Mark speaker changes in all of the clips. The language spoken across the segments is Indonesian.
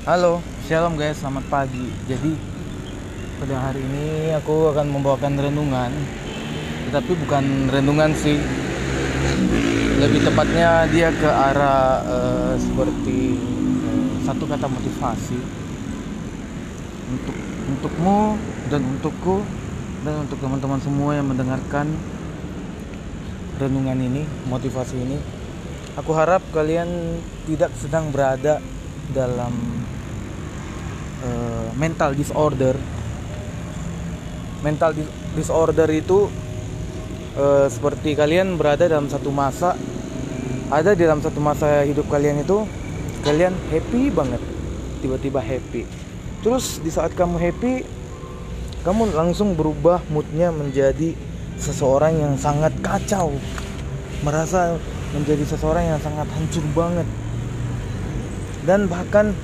Speaker 1: Halo, shalom guys, selamat pagi. Jadi pada hari ini aku akan membawakan renungan, tetapi bukan renungan sih. Lebih tepatnya dia ke arah uh, seperti uh, satu kata motivasi untuk untukmu dan untukku dan untuk teman-teman semua yang mendengarkan renungan ini, motivasi ini. Aku harap kalian tidak sedang berada dalam uh, mental disorder. Mental disorder itu uh, seperti kalian berada dalam satu masa ada di dalam satu masa hidup kalian itu kalian happy banget. Tiba-tiba happy. Terus di saat kamu happy kamu langsung berubah moodnya menjadi seseorang yang sangat kacau. Merasa menjadi seseorang yang sangat hancur banget. Dan bahkan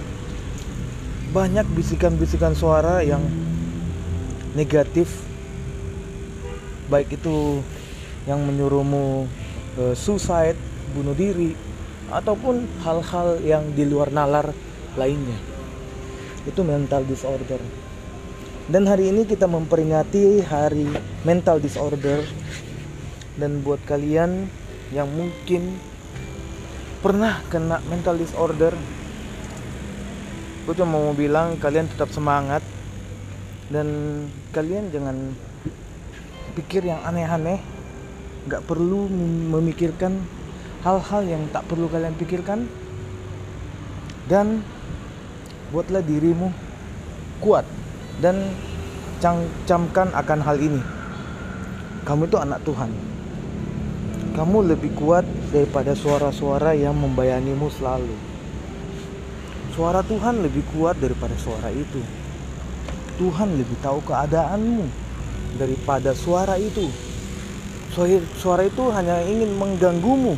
Speaker 1: banyak bisikan-bisikan suara yang negatif baik itu yang menyuruhmu uh, suicide, bunuh diri ataupun hal-hal yang di luar nalar lainnya. Itu mental disorder. Dan hari ini kita memperingati hari mental disorder dan buat kalian yang mungkin pernah kena mental disorder gue cuma mau bilang kalian tetap semangat. Dan kalian jangan pikir yang aneh-aneh. Nggak perlu memikirkan hal-hal yang tak perlu kalian pikirkan. Dan buatlah dirimu kuat dan camkan akan hal ini. Kamu itu anak Tuhan. Kamu lebih kuat daripada suara-suara yang membayanimu selalu Suara Tuhan lebih kuat daripada suara itu. Tuhan lebih tahu keadaanmu daripada suara itu. Suara itu hanya ingin mengganggumu,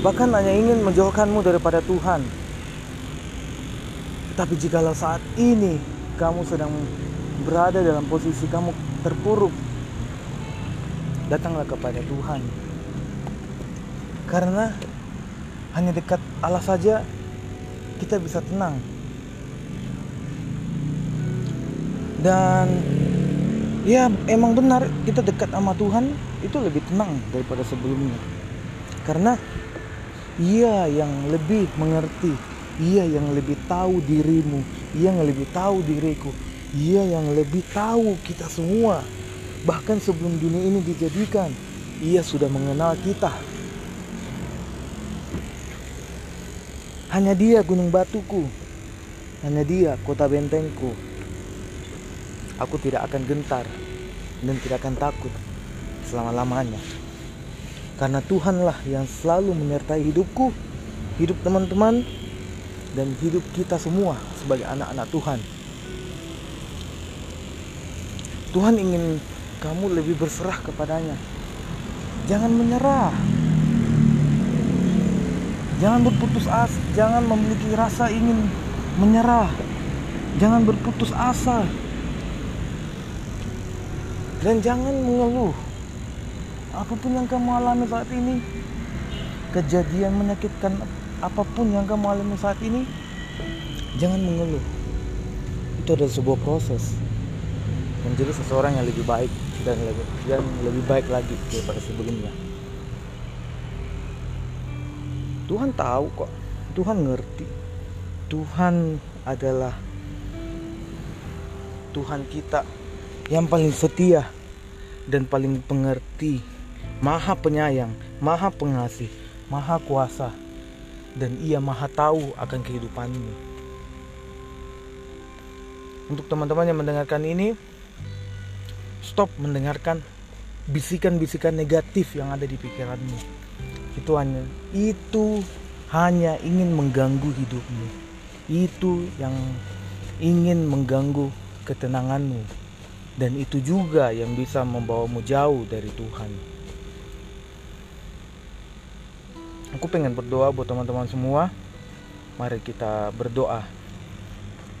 Speaker 1: bahkan hanya ingin menjauhkanmu daripada Tuhan. Tapi jikalau saat ini kamu sedang berada dalam posisi kamu terpuruk, datanglah kepada Tuhan. Karena hanya dekat Allah saja kita bisa tenang. Dan ya emang benar kita dekat sama Tuhan itu lebih tenang daripada sebelumnya. Karena ia yang lebih mengerti ia yang lebih tahu dirimu ia yang lebih tahu diriku ia yang lebih tahu kita semua. Bahkan sebelum dunia ini dijadikan ia sudah mengenal kita Hanya dia gunung batuku. Hanya dia kota bentengku. Aku tidak akan gentar dan tidak akan takut selama-lamanya. Karena Tuhanlah yang selalu menyertai hidupku, hidup teman-teman, dan hidup kita semua sebagai anak-anak Tuhan. Tuhan ingin kamu lebih berserah kepadanya. Jangan menyerah. Jangan berputus asa, jangan memiliki rasa ingin menyerah. Jangan berputus asa. Dan jangan mengeluh. Apa pun yang kamu alami saat ini, kejadian menyakitkan apa pun yang kamu alami saat ini, jangan mengeluh. Itu adalah sebuah proses menjadi seseorang yang lebih baik dan lebih, dan lebih baik lagi daripada sebelumnya. Tuhan tahu kok. Tuhan ngerti. Tuhan adalah Tuhan kita yang paling setia dan paling pengerti maha penyayang maha pengasih maha kuasa dan ia maha tahu akan kehidupanmu. Untuk teman-teman yang mendengarkan ini stop mendengarkan bisikan-bisikan negatif yang ada di pikiranmu itu hanya ingin mengganggu hidupmu. Itu yang ingin mengganggu ketenanganmu. Dan itu juga yang bisa membawamu jauh dari Tuhan. Aku pengen berdoa buat teman-teman semua. Mari kita berdoa.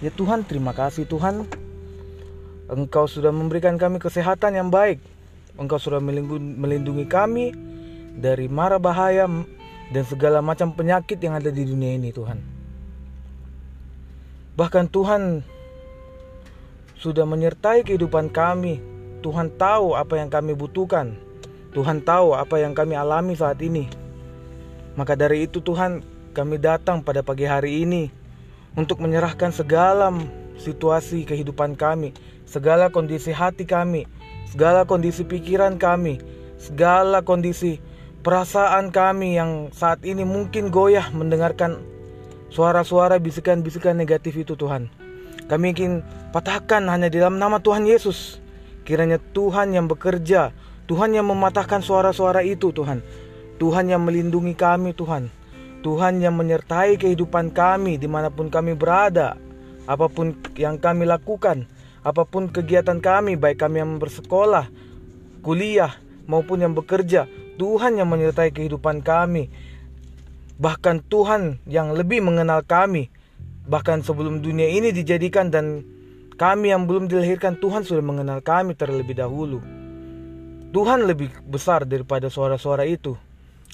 Speaker 1: Ya Tuhan terima kasih Tuhan. Engkau sudah memberikan kami kesehatan yang baik. Engkau sudah melindungi kami dari mara bahaya dan segala macam penyakit yang ada di dunia ini Tuhan. Bahkan Tuhan sudah menyertai kehidupan kami. Tuhan tahu apa yang kami butuhkan. Tuhan tahu apa yang kami alami saat ini. Maka dari itu Tuhan kami datang pada pagi hari ini untuk menyerahkan segala situasi kehidupan kami, segala kondisi hati kami, segala kondisi pikiran kami, segala kondisi perasaan kami yang saat ini mungkin goyah mendengarkan suara-suara bisikan-bisikan negatif itu Tuhan. Kami ingin patahkan hanya di dalam nama Tuhan Yesus. Kiranya Tuhan yang bekerja, Tuhan yang mematahkan suara-suara itu Tuhan. Tuhan yang melindungi kami Tuhan. Tuhan yang menyertai kehidupan kami di mana pun kami berada. Apa pun yang kami lakukan, apa pun kegiatan kami, baik kami yang bersekolah, kuliah, maupun yang bekerja, Tuhan yang menyertai kehidupan kami. Bahkan Tuhan yang lebih mengenal kami. Bahkan sebelum dunia ini dijadikan dan kami yang belum dilahirkan Tuhan sudah mengenal kami terlebih dahulu. Tuhan lebih besar daripada suara-suara itu.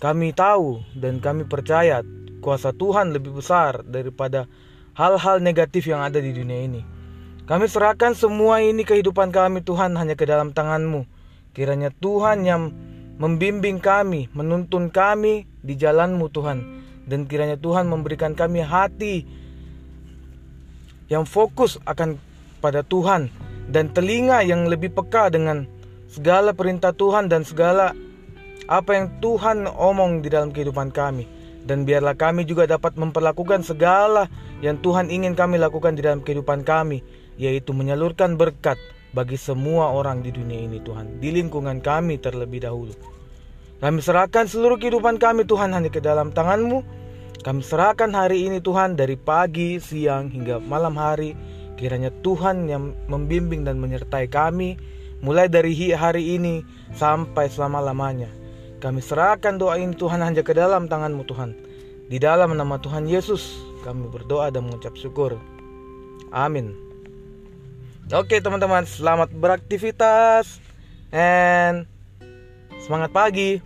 Speaker 1: Kami tahu dan kami percaya kuasa Tuhan lebih besar daripada hal-hal negatif yang ada di dunia ini. Kami serahkan semua ini kehidupan kami Tuhan hanya ke dalam tangan-Mu. Kiranya Tuhan yang membimbing kami, menuntun kami di jalan-Mu Tuhan. Dan kiranya Tuhan memberikan kami hati yang fokus akan pada Tuhan dan telinga yang lebih peka dengan segala perintah Tuhan dan segala apa yang Tuhan omong di dalam kehidupan kami. Dan biarlah kami juga dapat memperlakukan segala yang Tuhan ingin kami lakukan di dalam kehidupan kami, yaitu menyalurkan berkat bagi semua orang di dunia ini Tuhan, di lingkungan kami terlebih dahulu. Kami serahkan seluruh kehidupan kami Tuhan hanya ke dalam tangan-Mu. Kami serahkan hari ini Tuhan dari pagi, siang hingga malam hari. Kiranya Tuhan yang membimbing dan menyertai kami mulai dari hari ini sampai selama-lamanya. Kami serahkan doa ini Tuhan hanya ke dalam tanganmu Tuhan. Di dalam nama Tuhan Yesus kami berdoa dan mengucap syukur. Amin. Oke teman-teman, selamat beraktivitas. And semangat pagi.